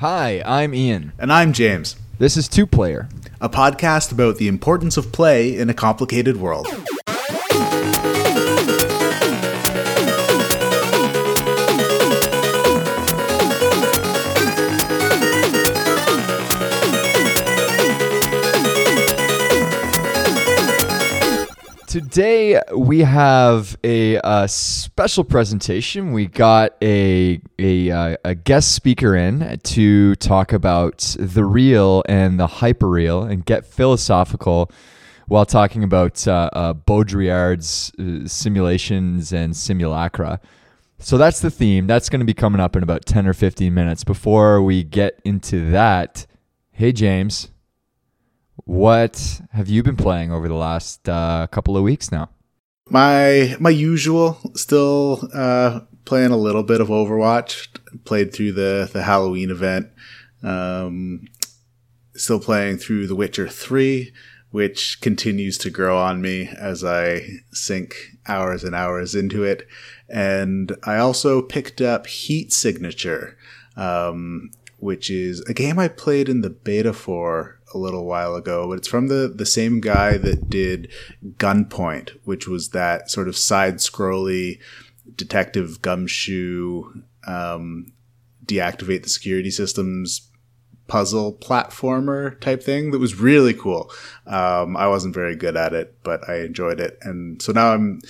Hi, I'm Ian. And I'm James. This is Two Player, a podcast about the importance of play in a complicated world. Today we have a, uh, special presentation. We got a a, uh, a guest speaker in to talk about the real and the hyperreal and get philosophical while talking about uh, uh, Baudrillard's uh, simulations and simulacra. So that's the theme. That's going to be coming up in about ten or fifteen minutes. Before we get into that, hey James. What have you been playing over the last uh, couple of weeks now? My my usual, still uh, playing a little bit of Overwatch. Played through the the Halloween event. Um, still playing through The Witcher Three, which continues to grow on me as I sink hours and hours into it. And I also picked up Heat Signature, um, which is a game I played in the beta for a little while ago, but it's from the the same guy that did Gunpoint, which was that sort of side scrolly detective gumshoe um, deactivate the security systems puzzle platformer type thing that was really cool. Um, I wasn't very good at it, but I enjoyed it, and so now I'm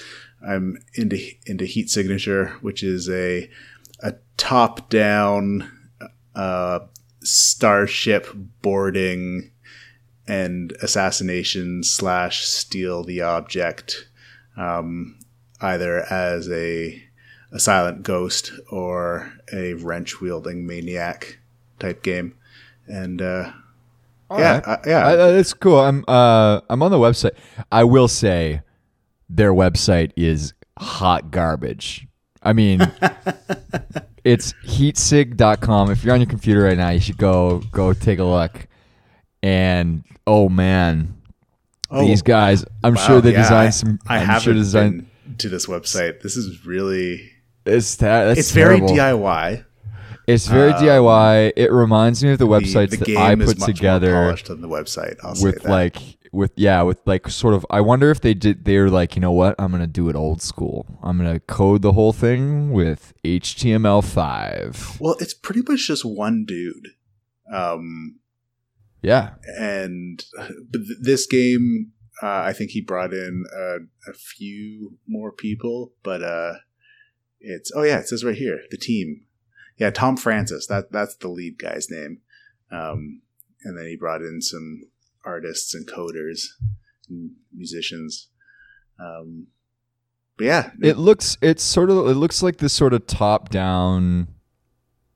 I'm into into Heat Signature, which is a a top down uh, starship boarding and assassination slash steal the object, um, either as a a silent ghost or a wrench wielding maniac type game, and uh, yeah, right. uh, yeah, Uh, that's cool. I'm uh, I'm on the website. I will say, their website is hot garbage. I mean, it's heatsig.com. If you're on your computer right now, you should go go take a look. And oh man, Oh, these guys! I'm wow, sure they yeah, designed some. I I'm haven't sure designed. to this website. This is really It's that. It's very. DIY. It's very DIY. It reminds me of the The- websites the, that game I is put together polished than the website. I'll with like with yeah with like sort of. I wonder if they did. They're like, you know what? I'm gonna do it old school. I'm gonna code the whole thing with HTML5. well, it's pretty much just one dude. Um, Yeah, and but th- this game uh, i think he brought in uh, a few more people but uh it's oh yeah it says right here the team yeah tom francis that that's the lead guy's name um and then he brought in some artists and coders and musicians um but yeah it looks. It's sort of. It looks like this sort of top down.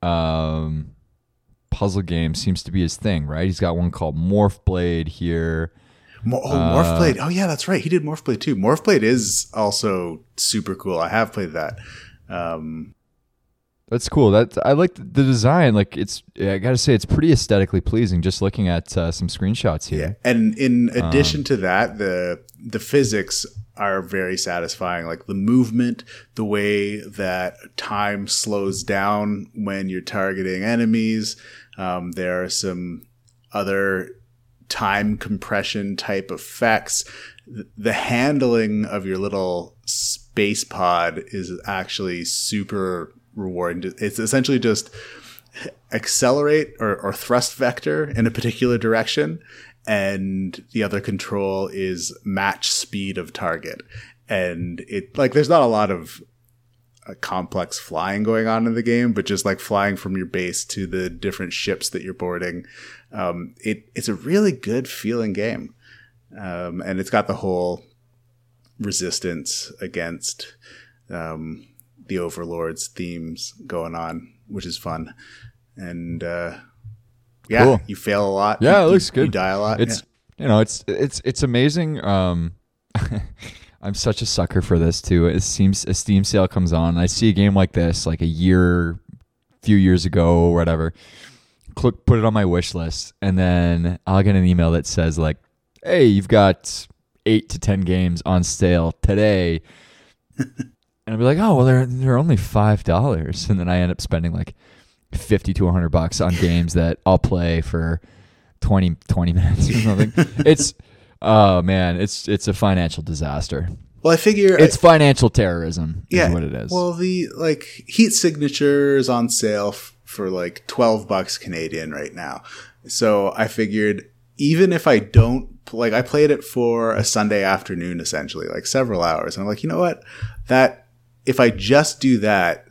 Um, puzzle game seems to be his thing, right? He's got one called Morphblade here. Mo- oh, Uh, Morphblade. Oh, yeah, that's right. He did Morphblade too. Morphblade is also super cool. I have played that. Um, That's cool. That I like the design. Like it's, I gotta say, it's pretty aesthetically pleasing. Just looking at uh, some screenshots here. And in Um, addition to that, the the physics are very satisfying. Like the movement, the way that time slows down when you're targeting enemies. Um, there are some other time compression type effects. The handling of your little space pod is actually super rewarding. It's essentially just accelerate or, or thrust vector in a particular direction and the other control is match speed of target. And it like there's not a lot of uh, complex flying going on in the game but just like flying from your base to the different ships that you're boarding um, it it's a really good feeling game. Um, and it's got the whole resistance against um, the overlords themes going on which is fun. And uh, yeah, Cool. you fail a lot. Yeah, you, it looks good. You die a lot. It's you know, it's it's it's amazing. Um, I'm such a sucker for this too. It seems a Steam sale comes on, I see a game like this, like a year, few years ago or whatever. Click, put it on my wish list, and then I'll get an email that says like, "Hey, you've got eight to ten games on sale today." and I'll be like, "Oh, well, they're they're only five dollars," and then I end up spending like 50 to 100 bucks on games that I'll play for 20 20 minutes or something. it's oh man, it's it's a financial disaster. Well, I figure It's financial terrorism is yeah, what it is. Well, the like heat signature is on sale f- for like twelve bucks Canadian right now. So I figured even if I don't like, I played it for a Sunday afternoon essentially, like several hours, and I'm like, you know what, that if I just do that,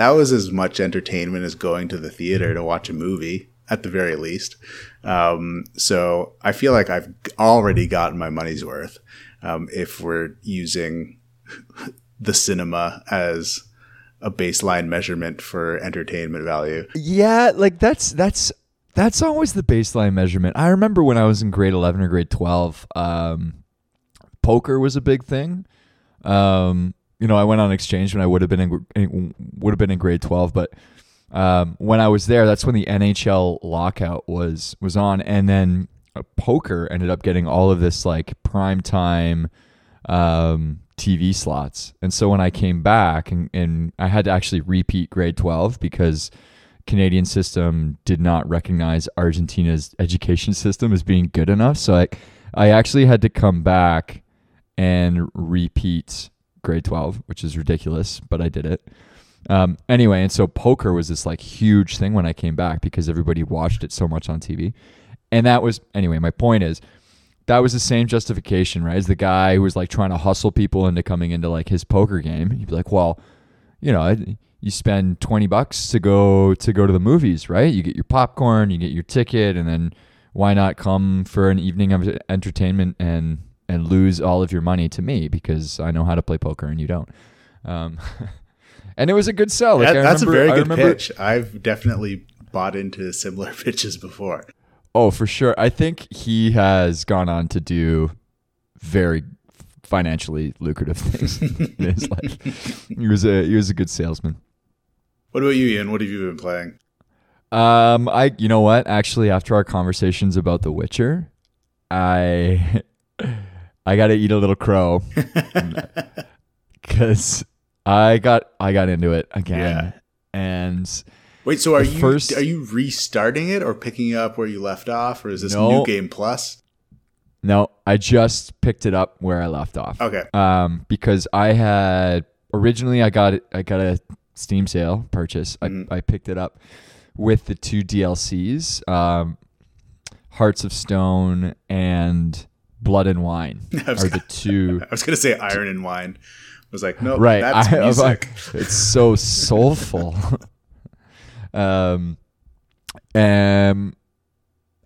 that was as much entertainment as going to the theater to watch a movie at the very least. Um, so I feel like I've already gotten my money's worth um, if we're using the cinema as a baseline measurement for entertainment value. Yeah, like that's that's that's always the baseline measurement. I remember when I was in grade eleven or grade twelve, um, poker was a big thing. Um, you know, I went on exchange when I would have been in, in would have been in grade twelve, but um, when I was there, that's when the NHL lockout was was on, and then uh, poker ended up getting all of this like prime time um, TV slots. And so when I came back and, and I had to actually repeat grade 12 because Canadian system did not recognize Argentina's education system as being good enough. So I, I actually had to come back and repeat grade 12, which is ridiculous, but I did it. Um, anyway, and so poker was this like huge thing when I came back because everybody watched it so much on TV. And that was, anyway, my point is that was the same justification, right? As the guy who was like trying to hustle people into coming into like his poker game. He'd be like, well, you know, you spend 20 bucks to go to go to the movies, right? You get your popcorn, you get your ticket, and then why not come for an evening of entertainment and and lose all of your money to me because I know how to play poker and you don't. Um, and it was a good sell. Like, That- that's remember- a very good remember- pitch. I've definitely bought into similar pitches before. Oh, for sure. I think he has gone on to do very financially lucrative things in his life. He was a he was a good salesman. What about you, Ian? What have you been playing? Um, I you know what? Actually, after our conversations about The Witcher, I I got to eat a little crow because I got I got into it again, and Wait, so are you first- are you restarting it or picking up where you left off, or is this No. new game plus? no, I just picked it up where I left off. Okay, um, because I had originally I got it, I got a Steam sale purchase. Mhm. I, I picked it up with the two DLCs, um, Hearts of Stone and Blood and Wine I was, are the two. I was gonna say Iron and Wine. I was like, no, right, that's I- music. like, it's so soulful. um, um,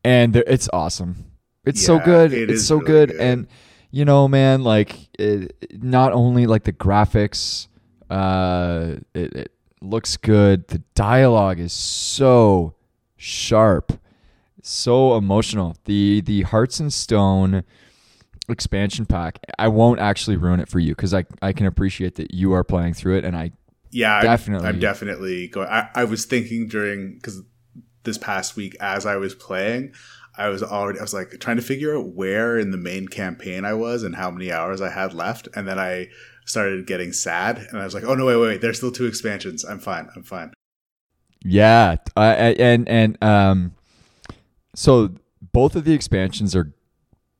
and there- it's awesome. It's so good. it it's so really good. good. and you know, man, like it, not only like the graphics, uh, it, it looks good. The dialogue is so sharp, so emotional. The the Hearts and Stone expansion pack. I won't actually ruin it for you because I I can appreciate that you are playing through it, and I Yeah, I'm- Definitely. I'm, definitely going. I, I was thinking during because this past week as I was playing, I was already I was like trying to figure out where in the main campaign I was and how many hours I had left, and then I started getting sad, and I was like, oh no, wait, wait, wait, there's still two expansions. I'm fine. I'm fine. Yeah, I, and and um, so both of the expansions are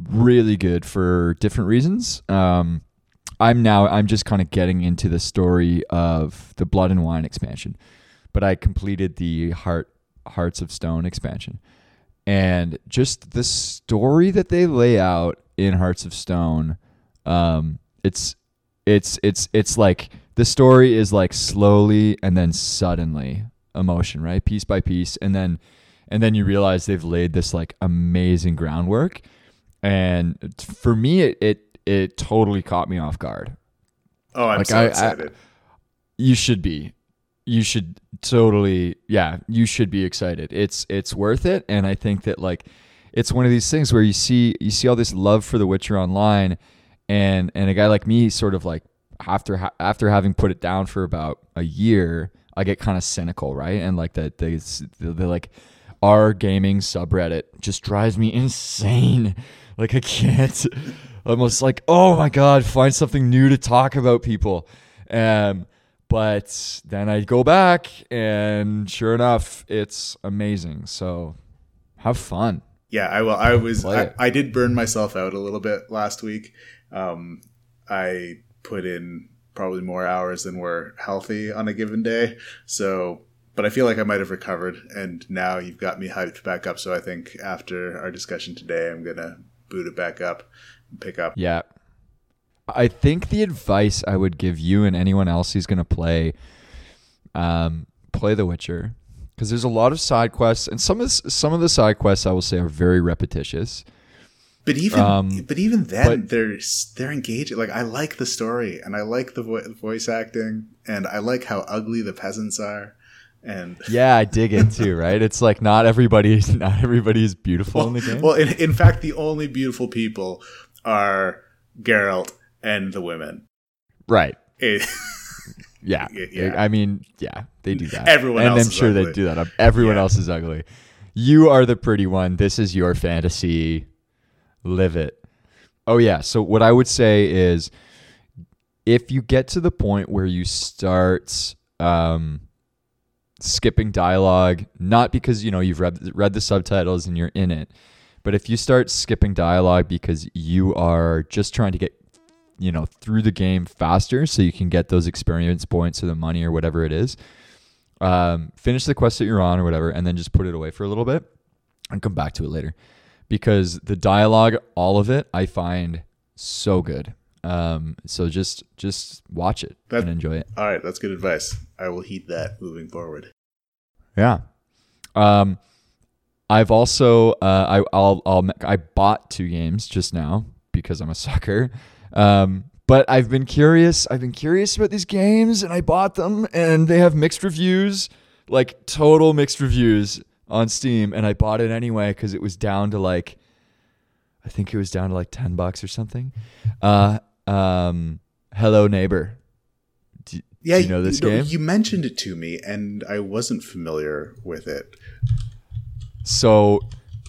really good for different reasons. Um, I'm now I'm just kind of getting into the story of the Blood and Wine expansion, but I completed the Heart Hearts of Stone expansion, and just the story that they lay out in Hearts of Stone, um, it's it's it's it's like the story is like slowly and then suddenly emotion, right? Piece by piece, and then and then you realize they've laid this like amazing groundwork. And for me, it it, it totally caught me off guard. Oh, I'm Like, so I- I- excited. You should be. You should totally yeah, you should be excited. It's it's worth it and I think that like it's one of these things where you see you see all this love for The Witcher online and and a guy like me sort of like after ha- after having put it down for about a year, I get kind of cynical, right? And like the the, the, the like our gaming subreddit just drives me insane. Like I can't almost like oh my god, find something new to talk about people. Um but then I go back, and sure enough, it's amazing. So have fun. Yeah, I will. I was. I. I did burn myself out a little bit last week. Um, I put in probably more hours than were healthy on a given day. So, but I feel like I might have recovered, and now you've got me hyped back up. So I think after our discussion today, I'm gonna boot it back up, and pick up. Yeah. I think the advice I would give you and anyone else who's going to play um, play The Witcher because there's a lot of side quests and some of the, some of the side quests I will say are very repetitious. But even Um, but even then, but- they're they're engaging. Like I like the story, and I like the vo- voice acting, and I like how ugly the peasants are. And Yeah, I dig it too, right? It's like not everybody not everybody is beautiful in the game. well, in, in fact, the only beautiful people are Geralt and the women. right. It- Yeah. Yeah. I mean, yeah, they do that. Everyone and I'm sure ugly. they do that. Everyone Yeah. else is ugly. You are the pretty one. This is your fantasy. Live it. Oh yeah. So what I would say is if you get to the point where you start um, skipping dialogue, not because you know you've read read the subtitles and you're in it, but if you start skipping dialogue because you are just trying to get you know through the game faster so you can get those experience points or the money or whatever it is um, finish the quest that you're on or whatever and then just put it away for a little bit and come back to it later. Because the dialogue all of it i find so good um, so just just watch it That- and enjoy it all right, that's good advice. I will heed that moving forward. Yeah. Um, I've also uh, I I'll, I'll I bought two games just now because I'm a sucker. Um, but I've been curious. I've been curious about these games, and I bought them, and they have mixed reviews, like total mixed reviews on Steam. And I bought it anyway because it was down to like, I think it was down to like ten bucks or something. Uh, um, Hello Neighbor. Do, Yeah, do you know this you, game? You mentioned it to me, and I wasn't familiar with it. So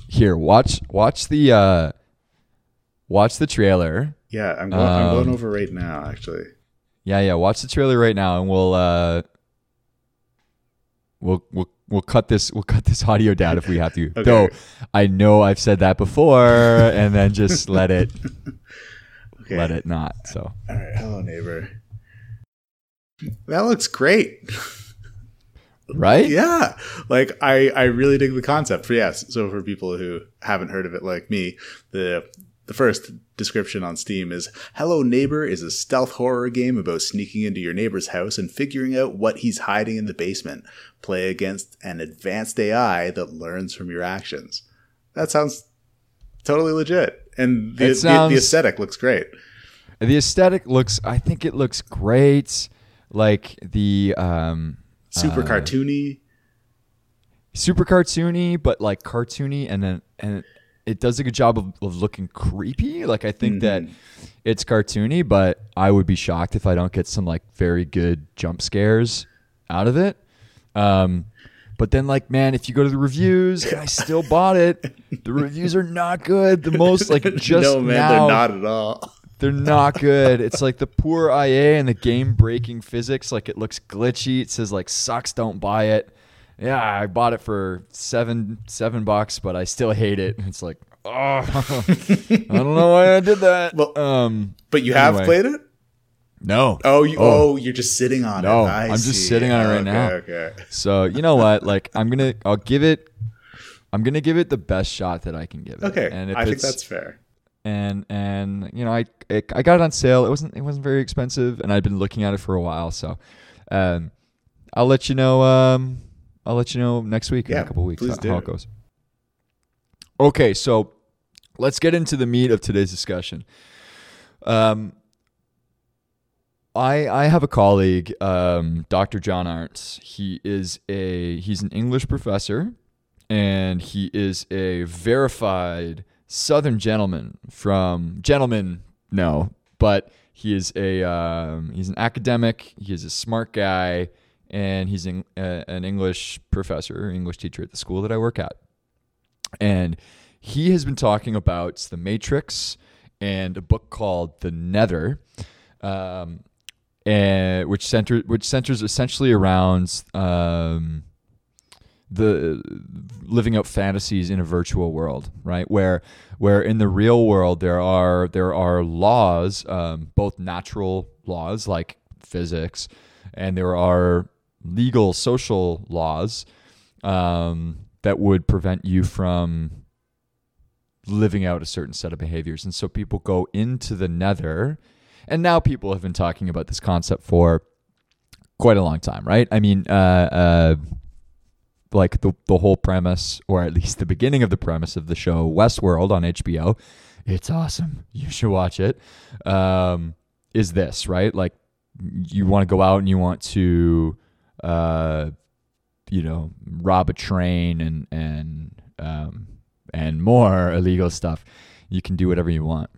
here, watch watch the uh watch the trailer. Yeah, I'm going, I'm going Um, over right now. Actually, Yeah, yeah, watch the trailer right now and we'll uh we'll we'll we'll cut this we'll cut this audio down if we have to. Okay. Though I know I've said that before and then just let it okay. let it not. So All right, hello neighbor. That looks great. right? yeah, like I I really dig the concept. For yes, so for people who haven't heard of it like me, the the first description on Steam is Hello Neighbor is a stealth horror game about sneaking into your neighbor's house and figuring out what he's hiding in the basement. Play against an advanced AI that learns from your actions. That sounds totally legit. And the, It the, the aesthetic looks great. The aesthetic looks I think it looks great. Like the um Super uh, cartoony. super cartoony, but like cartoony, and then and it does a good job of, of looking creepy. Like I think that Mhm. it's cartoony, but I would be shocked if I don't get some like very good jump scares out of it. Um, but then like man, if you go to the reviews, and I still bought it. The reviews are not good. The most like just no man, now, they're not at all. they're not good. It's like the poor IA and the game breaking physics. Like it looks glitchy. It says like sucks, don't buy it. Yeah, I bought it for seven seven bucks, but I still hate it. It's like, oh, I don't know why I did that. Well- um, But you have Anyway. played it? No. Oh, you, Oh. oh. you're just sitting on No, it. I I'm just see. sitting on it right okay, now. Okay. So you know what? Like I'm gonna, I'll give it. I'm gonna give it the best shot that I can give it. Okay. and if I think that's fair. and and you know I it, I got it on sale. It wasn't it wasn't very expensive, and I'd been looking at it for a while. So, um, I'll let you know. Um, I'll let you know next week in a couple weeks how, how it goes. Okay, so let's get into the meat of today's discussion. Um, I I have a colleague, um, Dr. John Arendt. He is a he's an English professor, and he is a verified Southern gentleman from gentleman. No, but he is a um, he's an academic. He is a smart guy, and he's an, uh, an English professor, English teacher at the school that I work at. And he has been talking about The Matrix and a book called The Nether. Um, and which center which centers essentially around um, the living out fantasies in a virtual world, right? Where where in the real world there are there are laws, um, both natural laws like physics, and there are legal social laws um, that would prevent you from living out a certain set of behaviors. And so people go into the nether, and now people have been talking about this concept for quite a long time, right? I mean, uh, uh, like the the whole premise, or at least the beginning of the premise of the show Westworld on HBO. It's awesome. You should watch it. Um, is this right? Like you want to go out and you want to, uh, you know, rob a train and and um, and more illegal stuff. You can do whatever you want.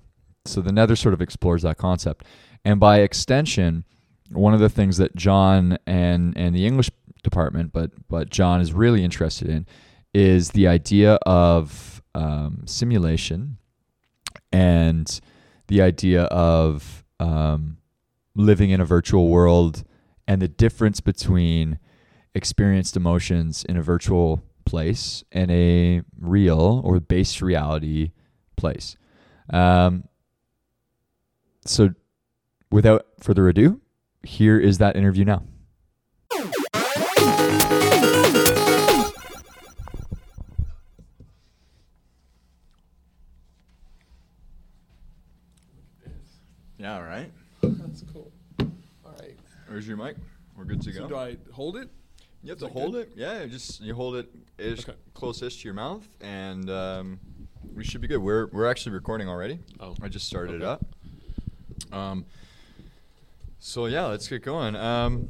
So the Nether sort of explores that concept, and by extension, one of the things that John and and the English department, but but John is really interested in, is the idea of um, simulation and the idea of um, living in a virtual world and the difference between experienced emotions in a virtual place and a real or base reality place. Um, so, without further ado, here is that interview now. Yeah, all right. That's cool. All right. Where's your mic? We're good to So go. do I hold it? You have Is to hold good? it. Yeah, just you hold it ish Okay. closest to your mouth, and um, we should be good. We're we're actually recording already. Oh. I just started it up. Um. So yeah, let's get going. Um,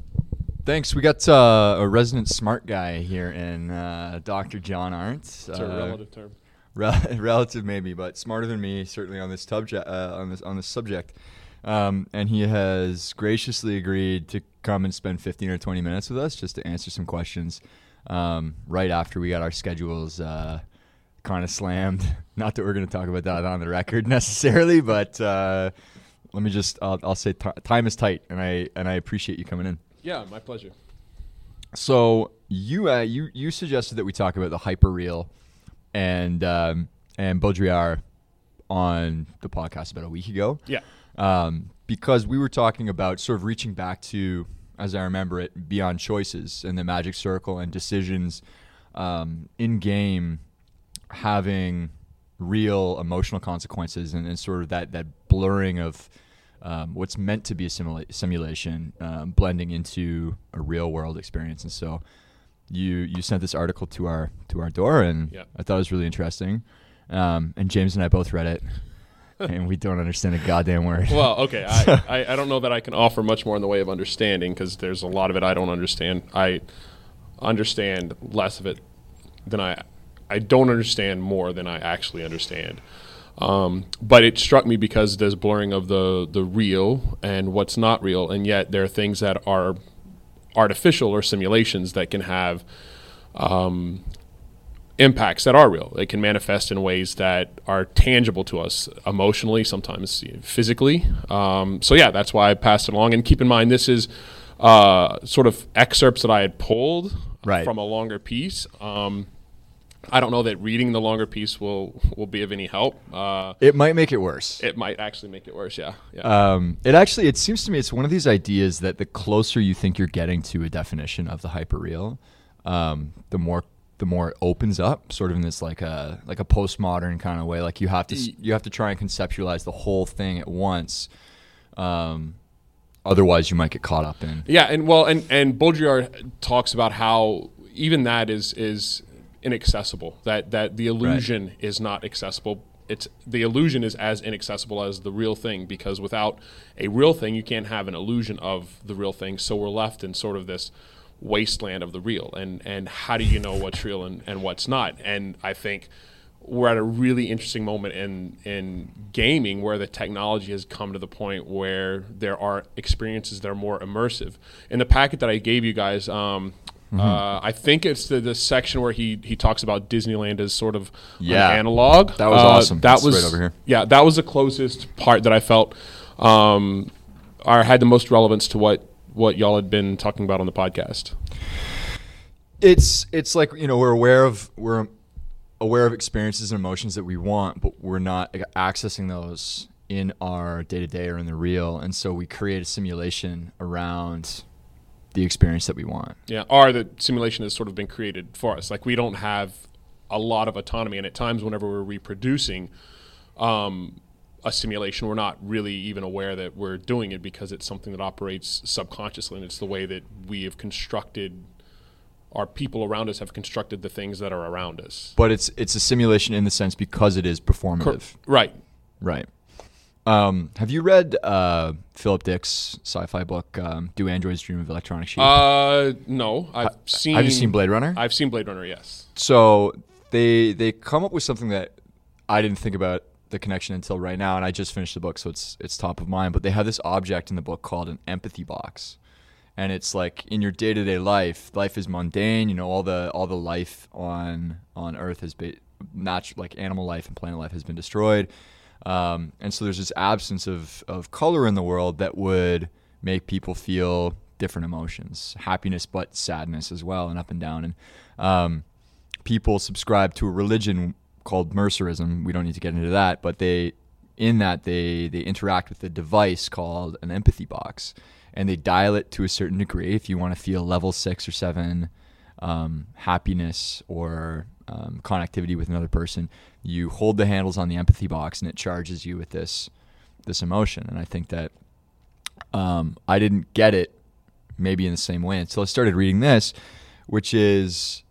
thanks. We got uh, a resident smart guy here in uh, Dr. John Arendt. It's a Uh, relative term. Rel- relative maybe, but smarter than me certainly on this subject. Uh, on this on this subject, um, and he has graciously agreed to come and spend fifteen or twenty minutes with us just to answer some questions. Um, right after we got our schedules uh, kind of slammed. Not that we're going to talk about that on the record necessarily, but uh, let me just I'll, I'll say ti time is tight, and I and I appreciate you coming in. Yeah, my pleasure. So you uh, you you suggested that we talk about the hyperreal and um, and Baudrillard on the podcast about a week ago. Yeah. Um, because we were talking about sort of reaching back to, as I remember it, beyond choices and the magic circle and decisions um, in game having real emotional consequences and, and sort of that that blurring of um, what's meant to be a simula- simulation um, blending into a real world experience. And so you you sent this article to our to our door, and Yeah. I thought it was really interesting. Um, and James and I both read it, and we don't understand a goddamn word. Well, okay. I, I, I don't know that I can offer much more in the way of understanding because there's a lot of it I don't understand. I understand less of it than I I don't understand more than I actually understand. Um, but it struck me because there's blurring of the the real and what's not real, and yet there are things that are artificial or simulations that can have um, impacts that are real. They can manifest in ways that are tangible to us emotionally, sometimes physically. Um, so yeah, that's why I passed it along. And keep in mind, this is uh, sort of excerpts that I had pulled Right. from a longer piece. Um, I don't know that reading the longer piece will will be of any help. Uh, It might make it worse. it might actually make it worse. Yeah, yeah. Um, it actually, it seems to me, it's one of these ideas that the closer you think you're getting to a definition of the hyperreal, um, the more the more it opens up, sort of in this like a like a postmodern kind of way. Like you have to you have to try and conceptualize the whole thing at once. Um, otherwise, you might get caught up in. Yeah, and well, and and Baudrillard talks about how even that is is inaccessible. That that the illusion is not accessible. It's the illusion is as inaccessible as the real thing because without a real thing, you can't have an illusion of the real thing. So we're left in sort of this wasteland of the real. And and how do you know what's real and, and what's not? And I think we're at a really interesting moment in in gaming where the technology has come to the point where there are experiences that are more immersive. In the packet that I gave you guys, um, Mm-hmm. uh, I think it's the, the section where he he talks about Disneyland as sort of Yeah. an analog. That was Uh, awesome. That That's was right over here. Yeah, that was the closest part that I felt. Um, are had the most relevance to what what y'all had been talking about on the podcast? It's it's like you know we're aware of we're aware of experiences and emotions that we want, but we're not accessing those in our day to day or in the real, and so we create a simulation around the experience that we want. Yeah, or the simulation has sort of been created for us. Like we don't have a lot of autonomy, and at times whenever we're reproducing. Um, a simulation, we're not really even aware that we're doing it because it's something that operates subconsciously, and it's the way that we have constructed our people around us have constructed the things that are around us. But it's it's a simulation in the sense because it is performative. Right. Right. Um, have you read uh, Philip Dick's sci-fi book, um, "Do Androids Dream of Electronic Sheep"? Uh, no, I've ha- seen. Have you seen Blade Runner? I've seen Blade Runner. Yes. So they they come up with something that I didn't think about the connection until right now, and I just finished the book, so it's it's top of mind. But they have this object in the book called an empathy box, and it's like in your day to day life, life is mundane. You know, all the all the life on on Earth has been natural, like animal life and planet life has been destroyed, um, and so there's this absence of of color in the world that would make people feel different emotions, happiness, but sadness as well, and up and down, and um, people subscribe to a religion called Mercerism. We don't need to get into that, but they in that they they interact with a device called an empathy box, and they dial it to a certain degree. If you want to feel level six or seven um, happiness or um, connectivity with another person, you hold the handles on the empathy box, and it charges you with this this emotion. And I think that um, I didn't get it maybe in the same way until I started reading this, which is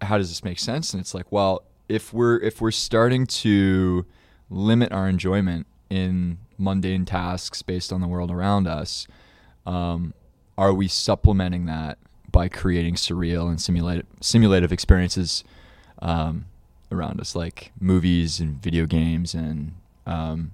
how does this make sense? And it's like, well, if we're if we're starting to limit our enjoyment in mundane tasks based on the world around us, um, are we supplementing that by creating surreal and simulated simulative experiences um, around us, like movies and video games and um,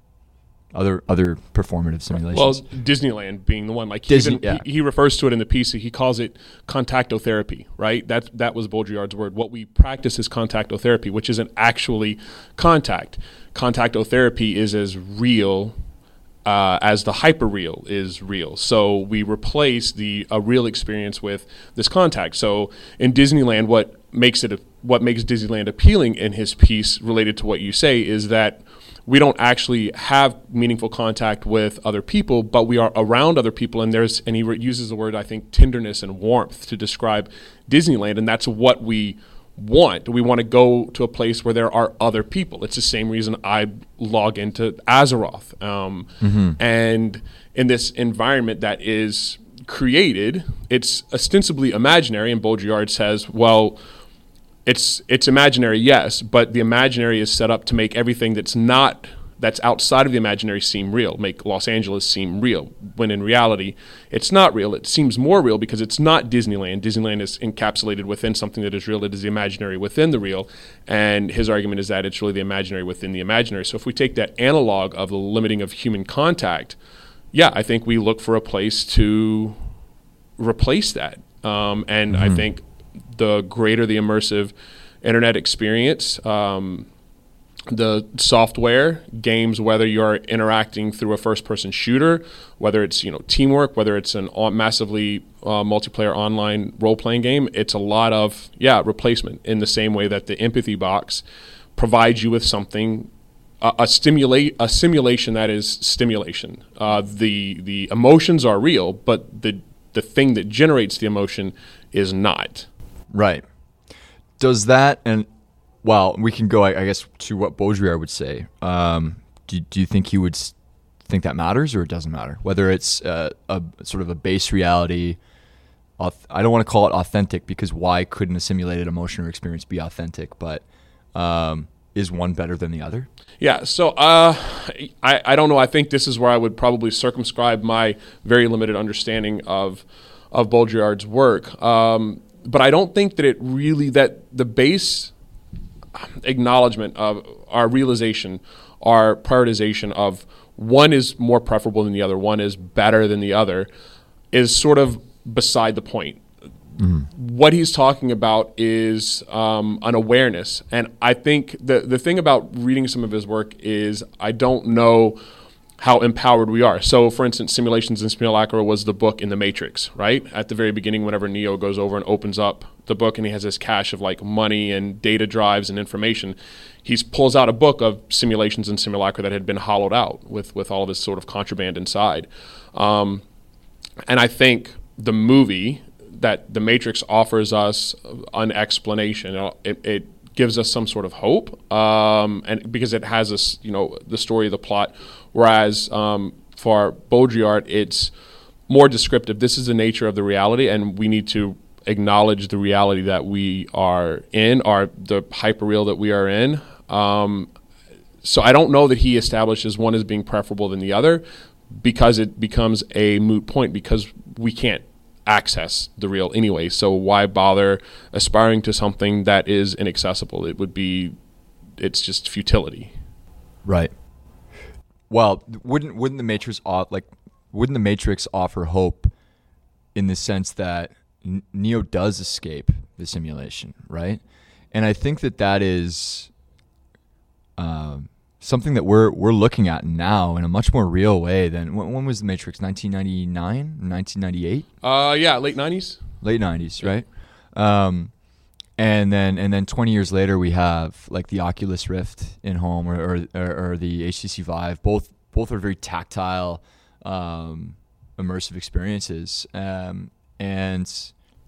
other other performative simulations. Well, Disneyland being the one, like he, Disney, even, yeah. he, he, refers to it in the piece. He calls it contactotherapy, right? That that was Baudrillard's word. What we practice is contactotherapy, which isn't actually contact. Contactotherapy is as real uh, as the hyperreal is real. So we replace the a real experience with this contact. So in Disneyland, what makes it what makes Disneyland appealing in his piece related to what you say is that we don't actually have meaningful contact with other people, but we are around other people. And there's, and he uses the word, I think, tenderness and warmth to describe Disneyland. And that's what we want. We want to go to a place where there are other people. It's the same reason I log into Azeroth. Um, mm-hmm. And in this environment that is created, it's ostensibly imaginary. And Baudrillard says, well, it's it's imaginary, yes, but the imaginary is set up to make everything that's not that's outside of the imaginary seem real, make Los Angeles seem real, when in reality it's not real. It seems more real because it's not Disneyland. Disneyland is encapsulated within something that is real. It is the imaginary within the real. And his argument is that it's really the imaginary within the imaginary. So if we take that analog of the limiting of human contact, yeah, I think we look for a place to replace that. Um, and mm-hmm. I think the greater the immersive internet experience. Um, the software games whether you're interacting through a first person shooter whether it's you know teamwork whether it's an massively uh, multiplayer online role playing game it's a lot of yeah replacement in the same way that the empathy box provides you with something a stimulate a simulation that is stimulation uh, the the emotions are real but the the thing that generates the emotion is not Right. Does that and well, we can go, I, I guess, to what Baudrillard would say. Um, do, do you think he would think that matters, or it doesn't matter whether it's uh, a sort of a base reality? I don't want to call it authentic because why couldn't a simulated emotion or experience be authentic? But um, is one better than the other? Yeah, so uh, I, I don't know. I think this is where I would probably circumscribe my very limited understanding of of Baudrillard's work. Um, but I don't think that it really that the base acknowledgement of our realization, our prioritization of one is more preferable than the other, one is better than the other, is sort of beside the point. Mm-hmm. What he's talking about is um, an awareness, and I think the the thing about reading some of his work is I don't know how empowered we are. So, for instance, Simulations in Simulacra was the book in the Matrix, right? At the very beginning, whenever Neo goes over and opens up the book and he has this cache of like money and data drives and information, he pulls out a book of simulations and simulacra that had been hollowed out with, with all of this sort of contraband inside. Um, and I think the movie that The Matrix offers us an explanation. It, it gives us some sort of hope, um, and because it has us, you know, the story, of the plot. Whereas um, for Baudrillard, it's more descriptive. This is the nature of the reality, and we need to acknowledge the reality that we are in, or the hyperreal that we are in. Um, so I don't know that he establishes one as being preferable than the other because it becomes a moot point because we can't access the real anyway. So why bother aspiring to something that is inaccessible? It would be it's just futility. Right. Well, wouldn't wouldn't the Matrix like wouldn't the Matrix offer hope in the sense that Neo does escape the simulation, right? And I think that that is um, something that we're we're looking at now in a much more real way than when, when was the Matrix? 1999, 1998? Uh, yeah, late 90s. Late 90s, right? Um, and then and then 20 years later we have like the Oculus Rift in home or or, or, or the HTC Vive. Both both are very tactile, um, immersive experiences. Um, and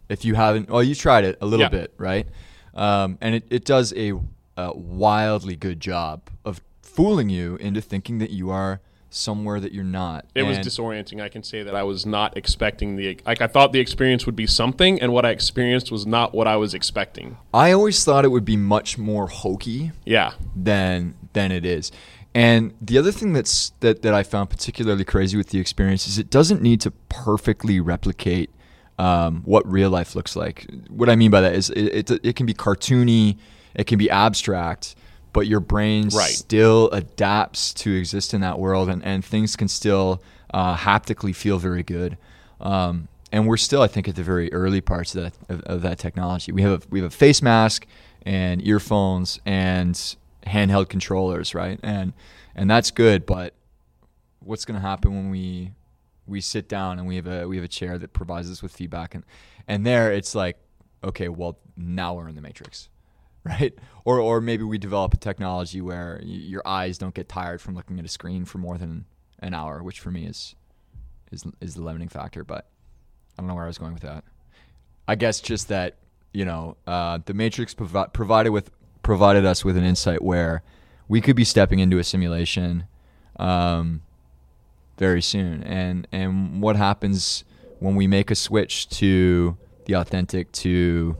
if you haven't, well, you tried it a little yeah. bit, right? Um, and it, it does a, a wildly good job of fooling you into thinking that you are somewhere that you're not. It and was disorienting. I can say that I was not expecting the like I thought the experience would be something and what I experienced was not what I was expecting. I always thought it would be much more hokey. Yeah. than than it is. And the other thing that's that that I found particularly crazy with the experience is it doesn't need to perfectly replicate um, what real life looks like. What I mean by that is it, it, it can be cartoony, it can be abstract, but your brain right. still adapts to exist in that world and, and things can still uh, haptically feel very good. Um, and we're still, I think, at the very early parts of that, of, of that technology. We have a, we have a face mask and earphones and handheld controllers, right? And and that's good, but what's going to happen when we we sit down and we have a we have a chair that provides us with feedback and and there it's like okay, well now we're in the matrix right? Or or maybe we develop a technology where your eyes don't get tired from looking at a screen for more than an hour, which for me is is is the limiting factor. But I don't know where I was going with that. I guess just that you know uh, the Matrix provi- provided with provided us with an insight where we could be stepping into a simulation um, very soon, and and what happens when we make a switch to the authentic to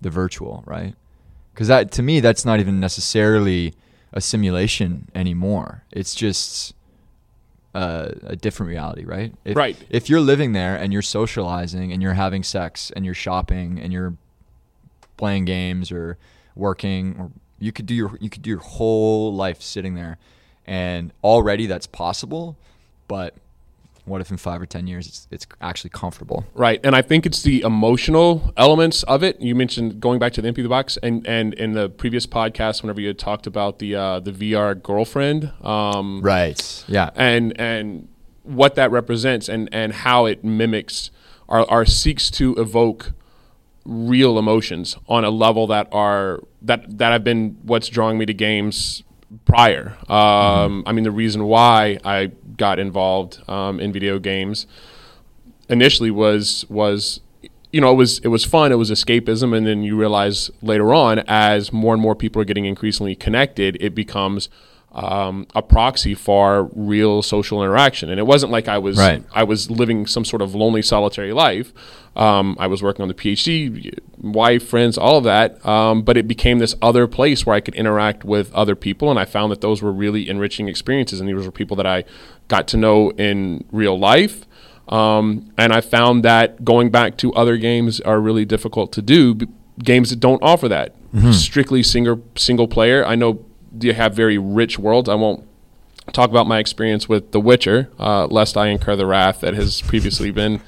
the virtual, right? Because that to me that's not even necessarily a simulation anymore. It's just a, a different reality, right? If, right. If you're living there and you're socializing and you're having sex and you're shopping and you're playing games or working or you could do your you could do your whole life sitting there and already that's possible but what if in five or ten years it's, it's actually comfortable? Right and i think it's the emotional elements of it. You mentioned going back to the empathy box and and in the previous podcast whenever you had talked about the uh, the vr girlfriend um, right yeah. and and what that represents and and how it mimics or, or seeks to evoke real emotions on a level that are that that have been what's drawing me to games prior. Um, mm-hmm. I mean, the reason why I got involved um, in video games initially was was you know it was it was fun. It was escapism, and then you realize later on, as more and more people are getting increasingly connected, it becomes um, a proxy for real social interaction. And it wasn't like I was right. I was living some sort of lonely, solitary life. Um, I was working on the PhD, wife, friends, all of that. Um, but it became this other place where I could interact with other people, and I found that those were really enriching experiences. And these were people that I got to know in real life. Um, and I found that going back to other games are really difficult to do. Games that don't offer that mm-hmm. strictly single single player. I know you have very rich worlds. I won't talk about my experience with The Witcher, uh, lest I incur the wrath that has previously been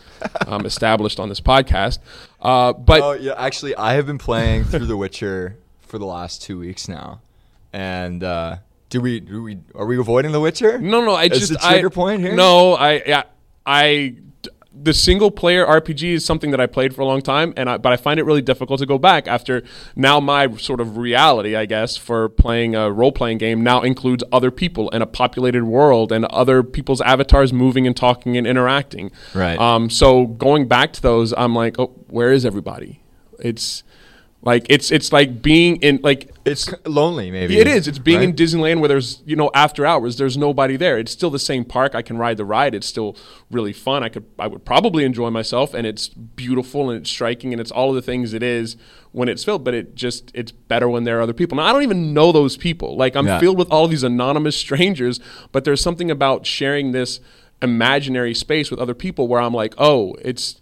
um, established on this podcast. Uh, but oh, yeah, actually, I have been playing through The Witcher for the last two weeks now, and uh, Do we? Do we? Are we avoiding The Witcher? No, no, I As just the trigger I, point here? No, I, I, I, the single player RPG is something that I played for a long time, and I, but I find it really difficult to go back after now my sort of reality, I guess, for playing a role playing game now includes other people and a populated world and other people's avatars moving and talking and interacting. Right. Um. So going back to those, I'm like, oh, where is everybody? It's like it's it's like being in like It's lonely, maybe. it is. It's being in? Disneyland where there's, you know, after hours, there's nobody there. It's still the same park. I can ride the ride. It's still really fun. I could, I would probably enjoy myself, and it's beautiful and it's striking and it's all of the things it is when it's filled. But it just, it's better when there are other people. Now I don't even know those people. Like I'm Yeah. filled with all these anonymous strangers, but there's something about sharing this imaginary space with other people where I'm like, oh, it's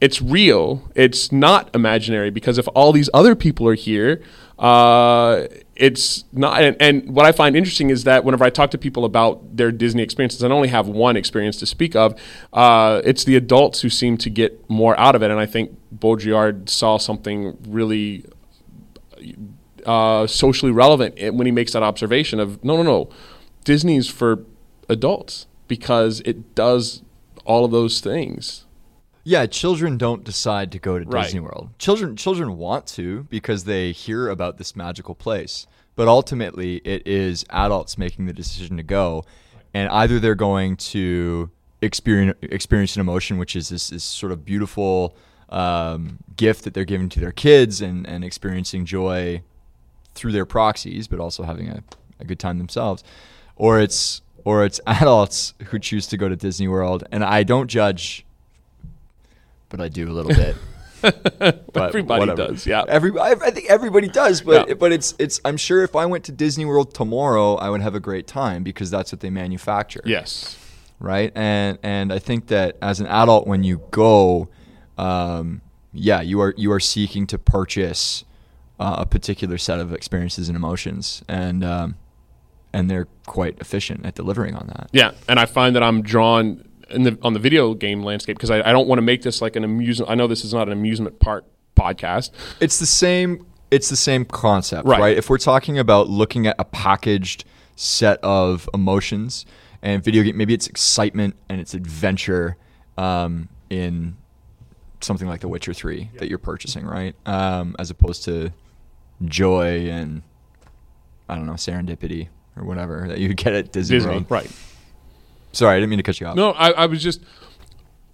it's real. It's not imaginary because if all these other people are here, uh, it's not. And, and what I find interesting is that whenever I talk to people about their Disney experiences, I only have one experience to speak of. Uh, it's the adults who seem to get more out of it, and I think Baudrillard saw something really uh, socially relevant when he makes that observation of no, no, no, Disney's for adults because it does all of those things. Yeah, children don't decide to go to Right. Disney World. Children children want to because they hear about this magical place. But ultimately, it is adults making the decision to go, and either they're going to experience experience an emotion, which is this, this sort of beautiful um, gift that they're giving to their kids, and and experiencing joy through their proxies, but also having a, a good time themselves, or it's or it's adults who choose to go to Disney World, and I don't judge but I do a little bit. But Everybody whatever. does, yeah. Every I, I think everybody does, but Yeah. but it's it's. I'm sure if I went to Disney World tomorrow, I would have a great time because that's what they manufacture. Yes. Right. And and I think that as an adult, when you go, um, yeah, you are you are seeking to purchase uh, a particular set of experiences and emotions, and um, and they're quite efficient at delivering on that. Yeah, and I find that I'm drawn in the on the video game landscape because I, I don't want to make this like an amusement. I know this is not an amusement park podcast. It's the same. It's the same concept, Right. right. If we're talking about looking at a packaged set of emotions and video game, maybe it's excitement and it's adventure um, in something like The Witcher Three that you're purchasing, right? Um, as opposed to joy and I don't know serendipity or whatever that you get at Disney, Disney, World. right? Sorry, I didn't mean to cut you off. No, I, I was just.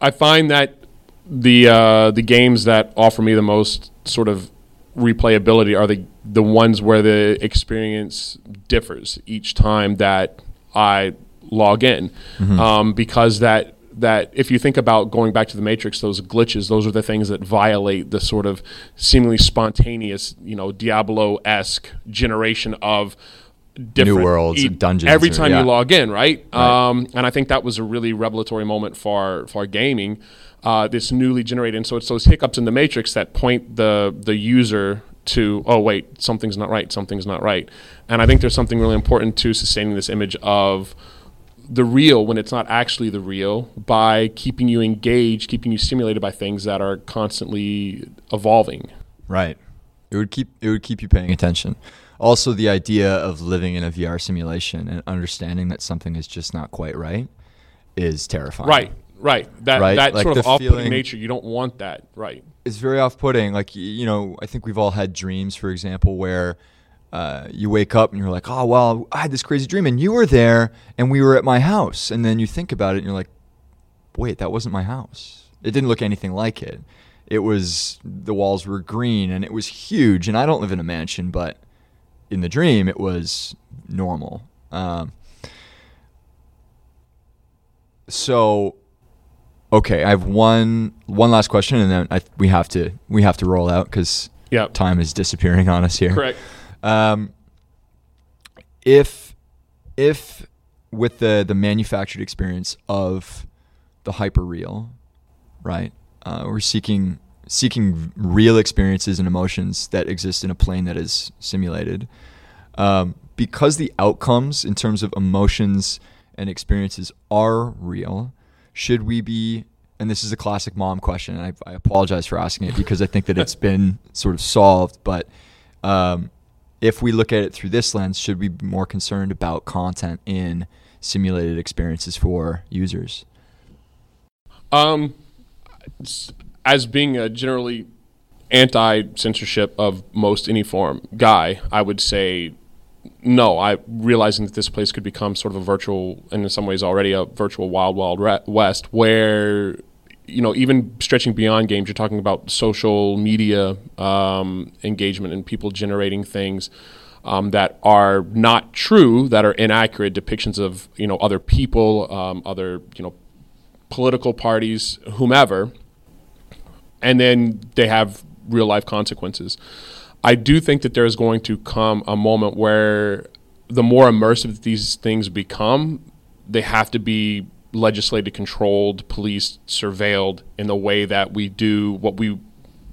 I find that the uh, the games that offer me the most sort of replayability are the the ones where the experience differs each time that I log in, um, because that that if you think about going back to the matrix those glitches those are the things that violate the sort of seemingly spontaneous you know diablo-esque generation of different worlds e- dungeons every or- time yeah. you log in right, Right. Um, and i think that was a really revelatory moment for for gaming uh, this newly generated and so it's those hiccups in the matrix that point the the user to oh wait something's not right something's not right and i think there's something really important to sustaining this image of the real when it's not actually the real by keeping you engaged keeping you stimulated by things that are constantly evolving Right. It would keep it would keep you paying attention. Also, the idea of living in a VR simulation and understanding that something is just not quite right is terrifying. right right that Right, that like sort of off-putting nature you don't want that right It's very off-putting. Like you know, I think we've all had dreams, for example, where uh, you wake up and you're like, "Oh, well, I had this crazy dream, and you were there, and we were at my house." And then you think about it, and you're like, "Wait, that wasn't my house. It didn't look anything like it. It was the walls were green, and it was huge. And I don't live in a mansion, but in the dream, it was normal." Um, so okay i have one one last question and then I, we have to we have to roll out because yeah time is disappearing on us here. Correct. Um, if if with the the manufactured experience of the hyperreal right uh, we're seeking seeking real experiences and emotions that exist in a plane that is simulated um, because the outcomes in terms of emotions and experiences are real should we be and this is a classic mom question and I, I apologize for asking it because i think that it's been sort of solved but um, if we look at it through this lens, should we be more concerned about content in simulated experiences for users? Um, s- as being a generally anti censorship of most any form guy, I would say no. I realizing that this place could become sort of a virtual, and in some ways already a virtual wild wild west, where you know even stretching beyond games, you're talking about social media um, engagement and people generating things. Um, that are not true, that are inaccurate depictions of you know other people, um, other you know political parties, whomever, and then they have real life consequences. I do think that there's going to come a moment where the more immersive these things become, they have to be legislated, controlled, policed, surveilled in the way that we do what we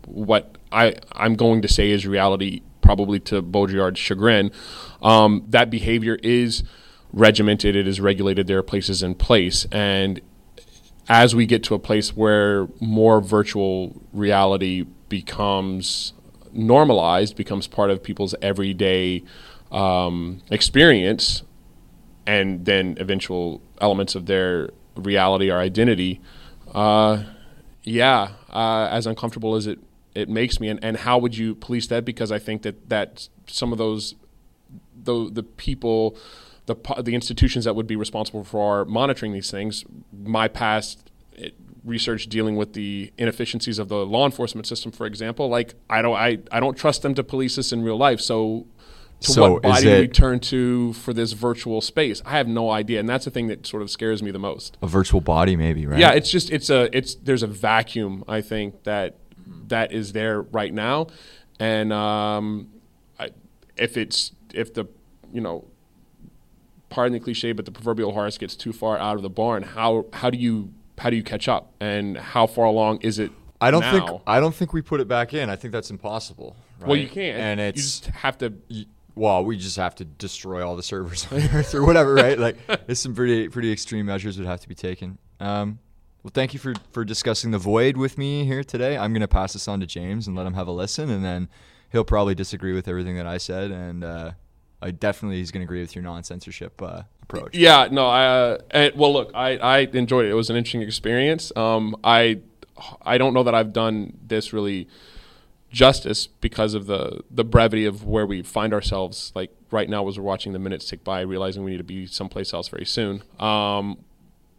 what I I'm going to say is reality, probably to Baudrillard's chagrin. Um, that behavior is regimented, it is regulated. There are places in place, and as we get to a place where more virtual reality becomes normalized, becomes part of people's everyday um, experience, and then eventual elements of their reality or identity, uh, yeah, uh, as uncomfortable as it, it makes me. And, and how would you police that? Because I think that, that some of those, the, the people, the, the institutions that would be responsible for monitoring these things, my past eh, research dealing with the inefficiencies of the law enforcement system, for example, like I don't, I, I don't trust them to police this in real life. So to So what body do we turn to for this virtual space? I have no idea, and that's the thing that sort of scares me the most. A virtual body, maybe, right? Yeah, it's just it's a it's there's a vacuum I think that that is there right now, and um, I, if it's if the you know pardon the cliche, but the proverbial horse gets too far out of the barn, how how do you how do you catch up, and how far along is it? I don't now? think I don't think we put it back in. I think that's impossible. Right? Well, you can't, and it's you it's just have to. y- well, we just have to destroy all the servers on Earth or whatever, right? Like, there's some pretty pretty extreme measures would have to be taken. Um, well, thank you for for discussing the void with me here today. I'm gonna pass this on to James and let him have a listen, and then he'll probably disagree with everything that I said, and uh, I definitely he's gonna agree with your non censorship uh, approach. Yeah, no, I uh, well, look, I, I enjoyed it. It was an interesting experience. Um, I I don't know that I've done this really justice because of the the brevity of where we find ourselves. Like right now, as we're watching the minutes tick by, realizing we need to be someplace else very soon. Um,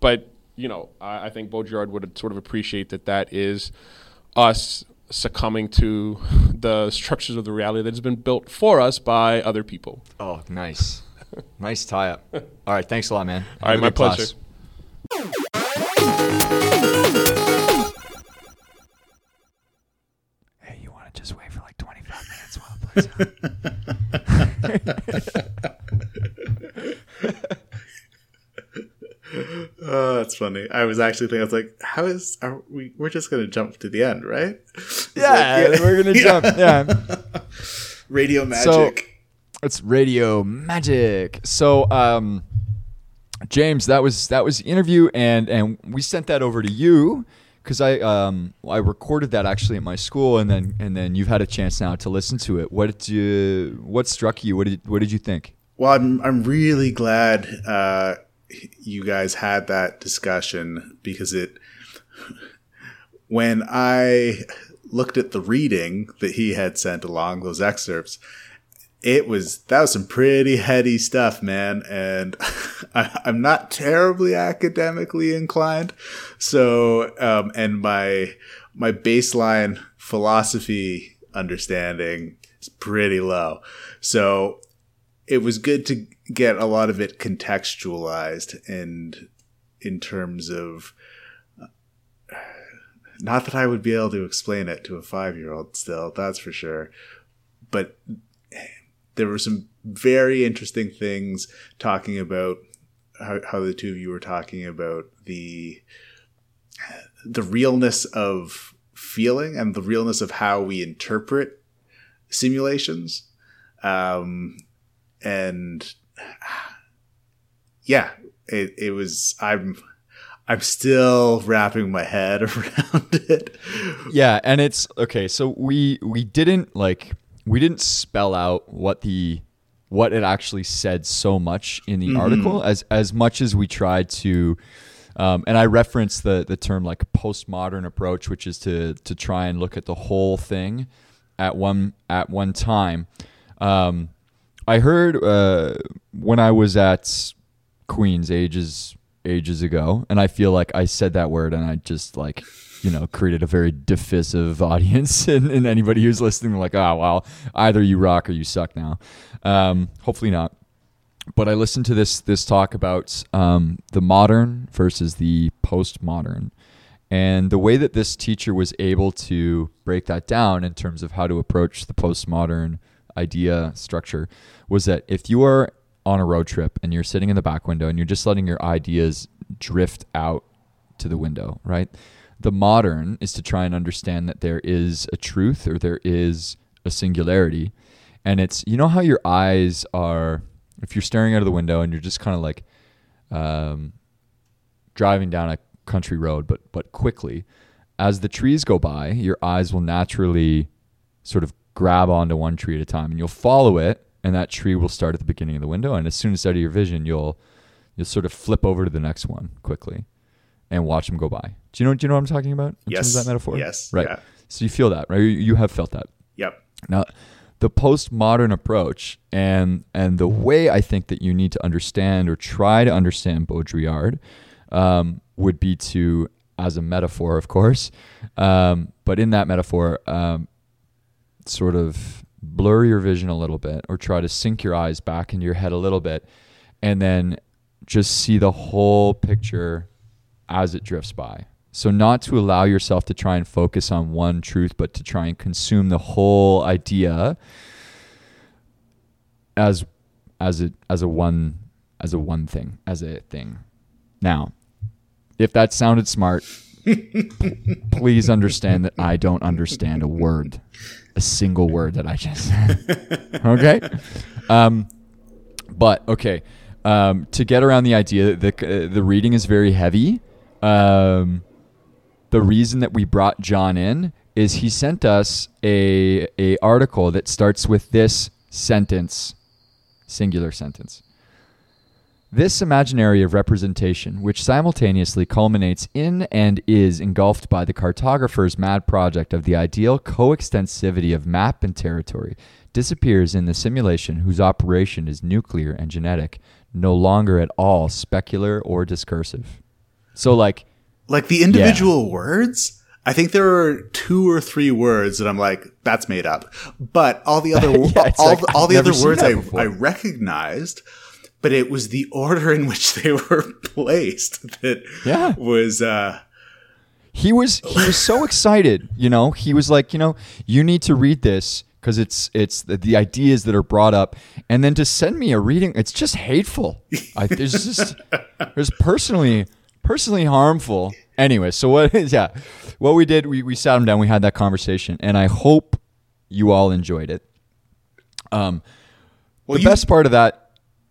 but you know, I, I think Baudrillard would sort of appreciate that. That is us succumbing to the structures of the reality that has been built for us by other people. Oh, nice, nice tie up. All right, thanks a lot, man. All right, Have a my good class. pleasure. Hey, you want to just wait for like 25 minutes while it plays out? Oh, that's funny. I was actually thinking, I was like, how is are we? We're just gonna jump to the end, right? Yeah, like, we're gonna jump. Yeah, Radio magic. So- it's radio magic. So, um, James, that was that was the interview, and and we sent that over to you because I um I recorded that actually at my school, and then and then you've had a chance now to listen to it. What did you what struck you? What did what did you think? Well, I'm I'm really glad uh, you guys had that discussion because it. When I looked at the reading that he had sent along those excerpts, it was that was some pretty heady stuff, man. And I, I'm not terribly academically inclined, so um, and my my baseline philosophy understanding is pretty low. So it was good to get a lot of it contextualized and in terms of not that I would be able to explain it to a five year old still, that's for sure. But there were some very interesting things talking about how, how the two of you were talking about the the realness of feeling and the realness of how we interpret simulations um, and yeah, it, it was. I'm I'm still wrapping my head around it. Yeah, and it's okay. So we we didn't like we didn't spell out what the what it actually said so much in the Mm-hmm. article as as much as we tried to um, and I referenced the the term like postmodern approach, which is to to try and look at the whole thing at one at one time. Um, I heard uh, when I was at Queens ages ages ago, and I feel like I said that word, and I just like you know created a very divisive audience, and, and anybody who's listening like, oh well, either you rock or you suck now. Um, hopefully not but I listened to this this talk about um, the modern versus the postmodern, and the way that this teacher was able to break that down in terms of how to approach the postmodern idea structure was that if you are on a road trip and you're sitting in the back window and you're just letting your ideas drift out to the window, right? The modern is to try and understand that there is a truth or there is a singularity. And it's, you know, how your eyes are, if you're staring out of the window and you're just kind of like um, driving down a country road, but, but quickly, as the trees go by, your eyes will naturally sort of grab onto one tree at a time and you'll follow it and that tree will start at the beginning of the window and as soon as it's out of your vision you'll you'll sort of flip over to the next one quickly and watch them go by. Do you know do you know what I'm talking about? In terms Yes. of that metaphor? Yes. Right. Yeah. So you feel that, right? You, you have felt that. Yep. Now, the postmodern approach and and the way I think that you need to understand or try to understand Baudrillard um, would be to, as a metaphor, of course, um, but in that metaphor, um, sort of blur your vision a little bit or try to sink your eyes back into your head a little bit, and then just see the whole picture as it drifts by. So not to allow yourself to try and focus on one truth, but to try and consume the whole idea as as a as a one as a one thing, as a thing. Now, if that sounded smart, p- please understand that I don't understand a word, a single word that I just said. okay? Um, but okay, um, to get around the idea, the uh, the reading is very heavy. Um, the reason that we brought John in is he sent us a a article that starts with this sentence, singular sentence. This imaginary of representation, which simultaneously culminates in and is engulfed by the cartographer's mad project of the ideal coextensivity of map and territory, disappears in the simulation whose operation is nuclear and genetic, no longer at all specular or discursive. So, like, Like the individual words, I think there are two or three words that I'm like, that's made up. But all the other Yeah, all, like, the- all the other words I. I recognized, but it was the order in which they were placed that Yeah. was uh he was he was so excited you know? He was like you know you need to read this because it's it's the, the ideas that are brought up. And then to send me a reading it's just hateful. I, there's just there's personally personally harmful. Anyway so what yeah. What we did we, we sat him down we had that conversation and i hope you all enjoyed it. Um well the you, best part of that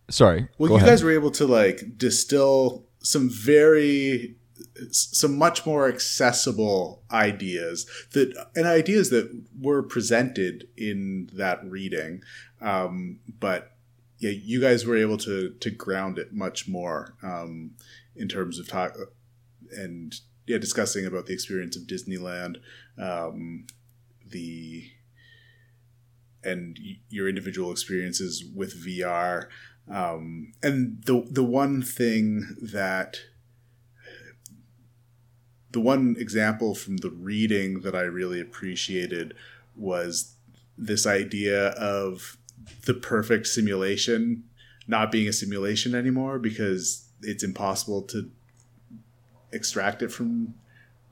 sorry well you ahead. guys were able to like distill some very some much more accessible ideas that and ideas that were presented in that reading um, but yeah you guys were able to to ground it much more um, in terms of talk and yeah discussing about the experience of disneyland um, the and your individual experiences with vr um, and the the one thing that the one example from the reading that I really appreciated was this idea of the perfect simulation not being a simulation anymore because it's impossible to extract it from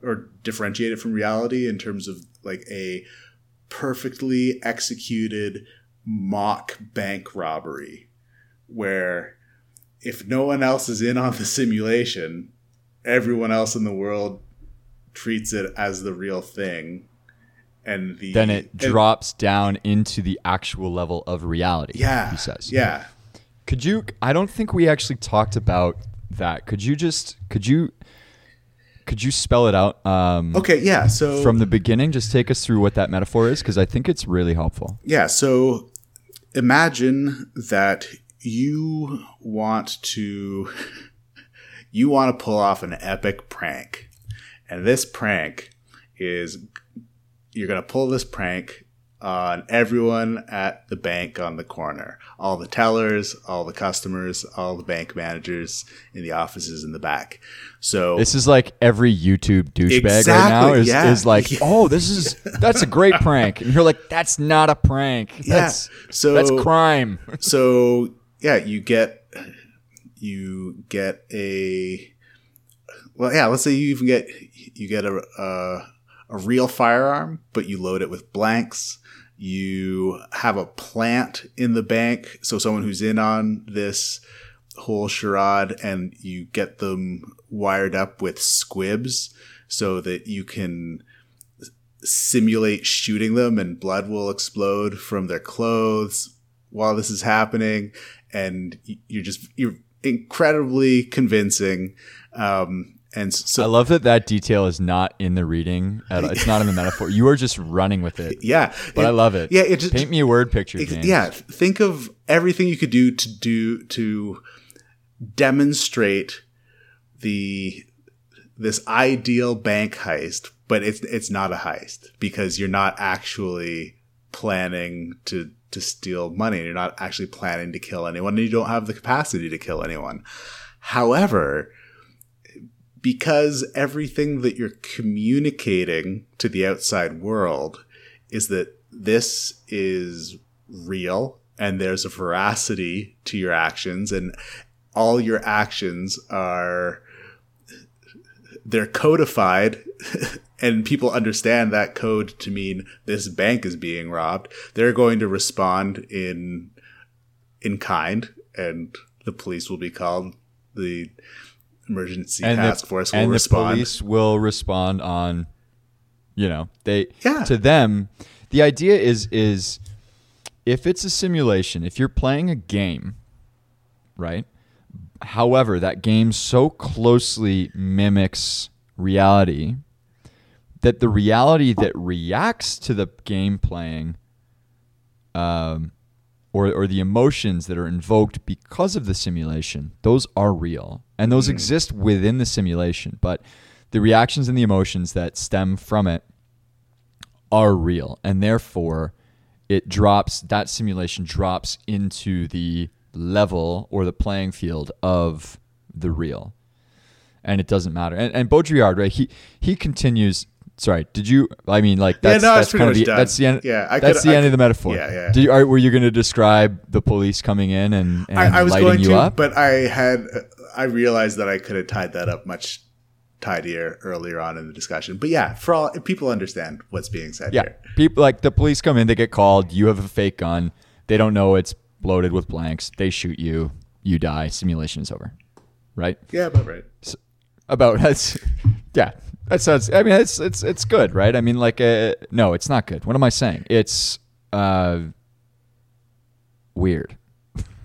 or differentiate it from reality in terms of like a perfectly executed mock bank robbery where if no one else is in on the simulation everyone else in the world treats it as the real thing and the then it and- drops down into the actual level of reality yeah he says yeah Could you? I don't think we actually talked about that. Could you just? Could you could you spell it out? Um, Okay, yeah. So From the beginning, just take us through what that metaphor is, because I think it's really helpful. Yeah, so imagine that you want to you want to pull off an epic prank. And this prank is you're going to pull this prank on everyone at the bank on the corner. All the tellers, all the customers, all the bank managers in the offices in the back. So This is like every YouTube douchebag right now is, yeah. is like, oh, this is that's a great prank, and you're like, that's not a prank. Yeah, That's so- that's crime. so yeah, you get you get a well, yeah. Let's say you even get you get a a, a real firearm, but you load it with blanks. You have a plant in the bank, so someone who's in on this whole charade, and you get them wired up with squibs so that you can simulate shooting them and blood will explode from their clothes while this is happening and you're just you're incredibly convincing um and so I love that that detail is not in the reading. At, it's not in the metaphor. You are just running with it. yeah But I love it. yeah it just Paint me a word picture, James. Yeah, think of everything you could do to do to demonstrate the this ideal bank heist, but it's it's not a heist because you're not actually planning to to steal money. You're not actually planning to kill anyone, and you don't have the capacity to kill anyone. However, because everything that you're communicating to the outside world is that this is real and there's a veracity to your actions and all your actions are they're codified and people understand that code to mean this bank is being robbed they're going to respond in in kind and the police will be called the emergency and task the, force will and respond the police will respond on, you know, they Yeah. to them. The idea is is if it's a simulation, if you're playing a game, right? However, that game so closely mimics reality that the reality that reacts to the game playing um, or, or the emotions that are invoked because of the simulation, those are real. And those exist within the simulation. But the reactions and the emotions that stem from it are real. And therefore, it drops, that simulation drops into the level or the playing field of the real. And it doesn't matter. And, and Baudrillard, right? He he continues. Sorry, did you? I mean, like Yeah, that's no, that's kind of the done. that's the end. Yeah, I that's could- the I end of the metaphor. yeah, yeah. Did you, are, were you going to describe the police coming in and, and I, I was lighting going you to, up? but I had I realized that I could have tied that up much tidier earlier on in the discussion. But yeah, for all people understand what's being said Yeah, here. people like the police come in, they get called. You have a fake gun. They don't know it's loaded with blanks. They shoot you. You die. Simulation is over. Right? Yeah, but right. About that's yeah. That sounds. I mean, it's it's it's good, right? I mean, like, uh, no, it's not good. What am I saying? It's uh weird.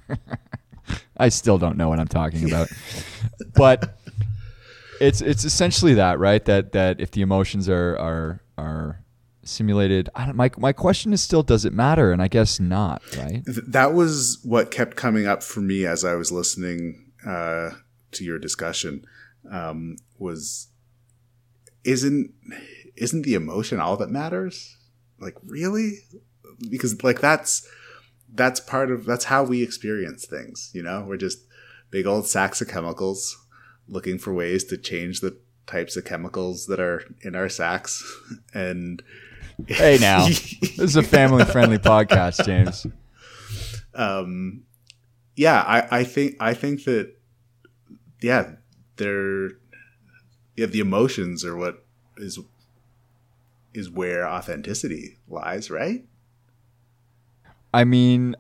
I still don't know what I'm talking about, but it's it's essentially that, right? That that if the emotions are are are simulated, I don't, my my question is still, does it matter? And I guess not, right? That was what kept coming up for me as I was listening uh, to your discussion. Um, was isn't isn't the emotion all that matters? Like really? Because like that's that's part of that's how we experience things. You know, we're just big old sacks of chemicals looking for ways to change the types of chemicals that are in our sacks and Hey, now this is a family friendly podcast, James. um, yeah, I, I think I think that yeah, they're yeah, the emotions are what is is where authenticity lies, right? I mean,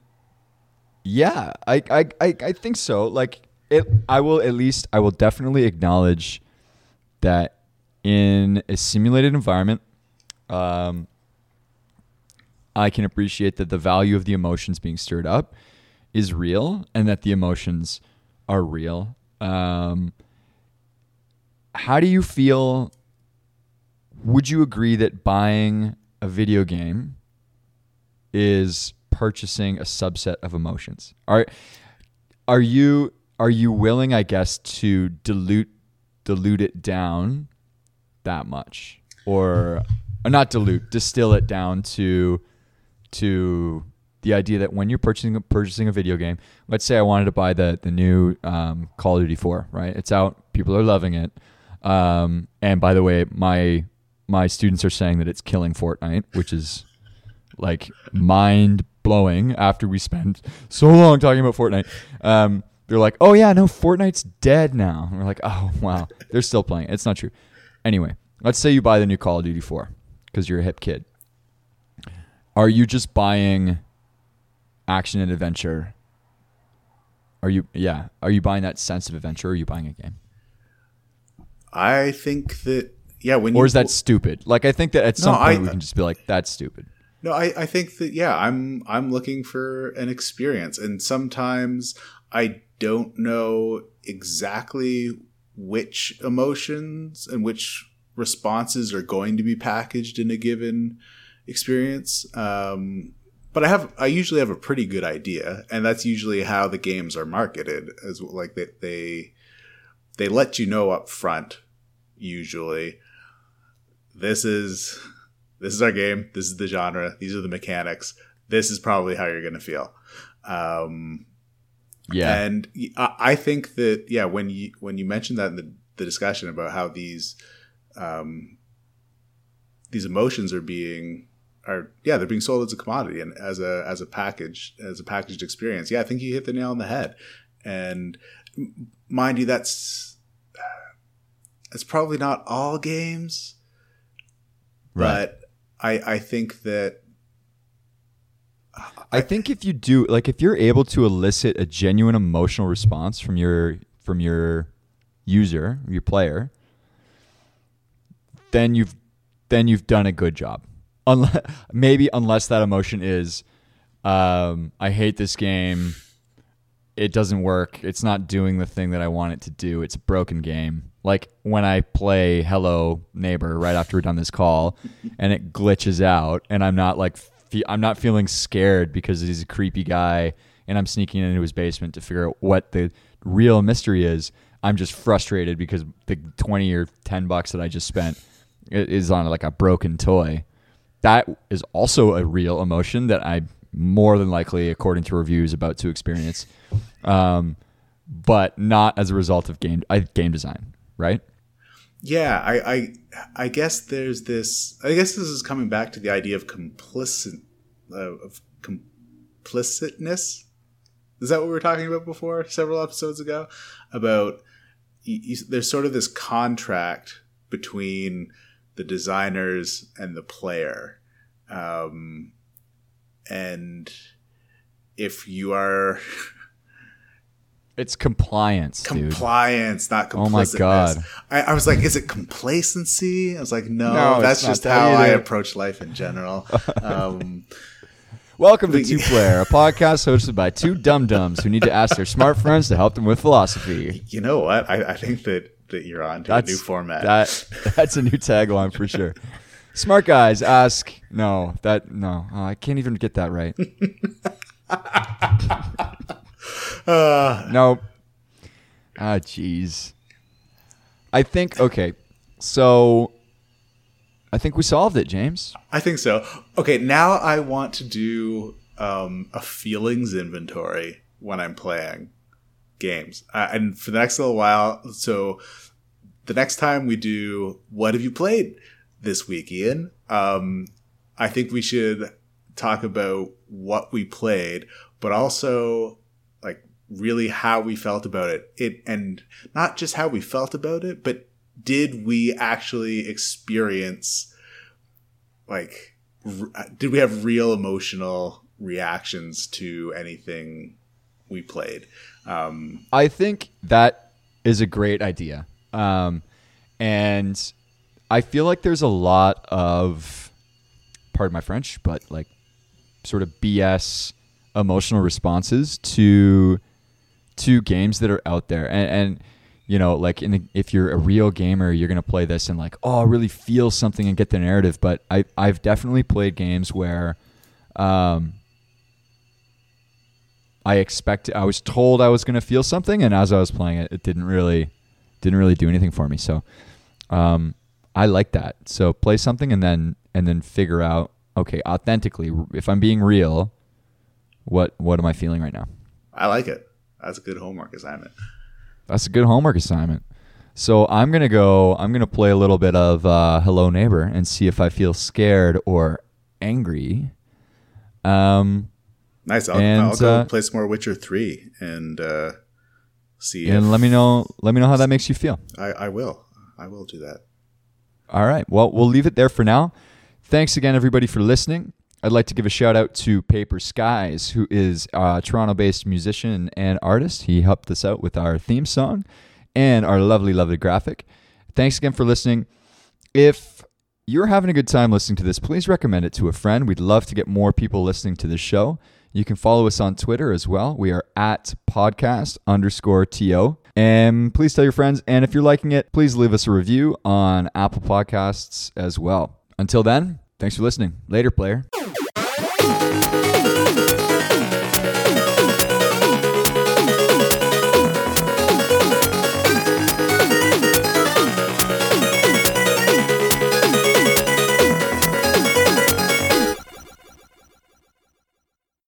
yeah, I, I, I, I think so. Like it, I will at least, I will definitely acknowledge that in a simulated environment, um, I can appreciate that the value of the emotions being stirred up is real, and that the emotions are real. Um, how do you feel? Would you agree that buying a video game is purchasing a subset of emotions? Are are you are you willing, I guess, to dilute dilute it down that much, or, or not dilute, distill it down to to the idea that when you're purchasing purchasing a video game, let's say I wanted to buy the the new um, Call of Duty 4, right? It's out, people are loving it, um, and by the way, my my students are saying that it's killing Fortnite, which is like mind blowing. After we spent so long talking about Fortnite, um, they're like, "Oh yeah, no, Fortnite's dead now." And we're like, "Oh wow, they're still playing." it. It's not true. Anyway, let's say you buy the new Call of Duty 4 because you're a hip kid. Are you just buying action and adventure? Are you yeah? Are you buying that sense of adventure? or Are you buying a game? I think that yeah. When Or is that stupid? Like I think that at some No, point I- we can just be like, "That's stupid." No, I, I think that yeah, I'm I'm looking for an experience, and sometimes I don't know exactly which emotions and which responses are going to be packaged in a given experience. Um, but I have I usually have a pretty good idea, and that's usually how the games are marketed as like they they, they let you know up front usually. This is this is our game. This is the genre. These are the mechanics. This is probably how you're going to feel. Um, Yeah, and I I think that yeah, when you when you mentioned that in the, the discussion about how these um, these emotions are being are yeah they're being sold as a commodity and as a as a package as a packaged experience. Yeah, I think you hit the nail on the head. And mind you, that's that's probably not all games, right. but I I think that I think if you do like if you're able to elicit a genuine emotional response from your from your user, your player, then you've then you've done a good job. Unless maybe unless that emotion is um, I hate this game. It doesn't work. It's not doing the thing that I want it to do. It's a broken game. Like when I play Hello Neighbor right after we're done this call, and it glitches out, and I'm not like fe- I'm not feeling scared because he's a creepy guy, and I'm sneaking into his basement to figure out what the real mystery is. I'm just frustrated because the twenty or ten bucks that I just spent is on like a broken toy. That is also a real emotion that I more than likely, according to reviews, about to experience, um, but not as a result of game I, game design, right? Yeah, I, I I guess there's this. I guess this is coming back to the idea of complicit uh, of complicitness. Is that what we were talking about before, several episodes ago? About you, you, there's sort of this contract between the designers and the player, um, and if you are It's compliance, dude. compliance, not complicitness. Oh my God. I, I was like, is it complacency? I was like, no, No, that's just that how I approach life in general. Um, Welcome to Two Player, a podcast hosted by two dum dums who need to ask their smart friends to help them with philosophy. you know what? I, I think that, that you're on to a new format. That that's a new tagline for sure. Smart guys ask. No, that no, oh, I can't even get that right. Uh, No. Ah, jeez. I think okay. So, I think we solved it, James. I think so. Okay, now I want to do um, a feelings inventory when I'm playing games. Uh, and for the next little while, so the next time we do what have you played this week, Ian? Um, I think we should talk about what we played, but also really how we felt about it. It and not just how we felt about it, but did we actually experience like r- did we have real emotional reactions to anything we played? Um, I think that is a great idea. Um, and I feel like there's a lot of, pardon my French, but like sort of BS emotional responses to to games that are out there. And, and you know, like in the, if you're a real gamer, you're gonna play this and like, oh, really feel something and get the narrative. But I I've definitely played games where, um, I expect I was told I was gonna feel something, and as I was playing it, it didn't really didn't really do anything for me. So, um, I like that. So play something and then and then figure out okay, authentically, if I'm being real, what what am I feeling right now? I like it. That's a good homework assignment. That's a good homework assignment. So I'm gonna go. I'm gonna play a little bit of uh, Hello Neighbor and see if I feel scared or angry. Um, nice. I'll, and, I'll go uh, play some more Witcher Three and uh, see. and let me know. Let me know how that makes you feel. I, I will. I will do that. All right. Well, we'll leave it there for now. Thanks again, everybody, for listening. I'd like to give a shout out to Paper Skies, who is a Toronto based musician and artist. He helped us out with our theme song and our lovely, lovely graphic. Thanks again for listening. If you're having a good time listening to this, please recommend it to a friend. We'd love to get more people listening to the show. You can follow us on Twitter as well. We are at podcast underscore TO. And please tell your friends. And if you're liking it, please leave us a review on Apple Podcasts as well. Until then, thanks for listening. Later, player.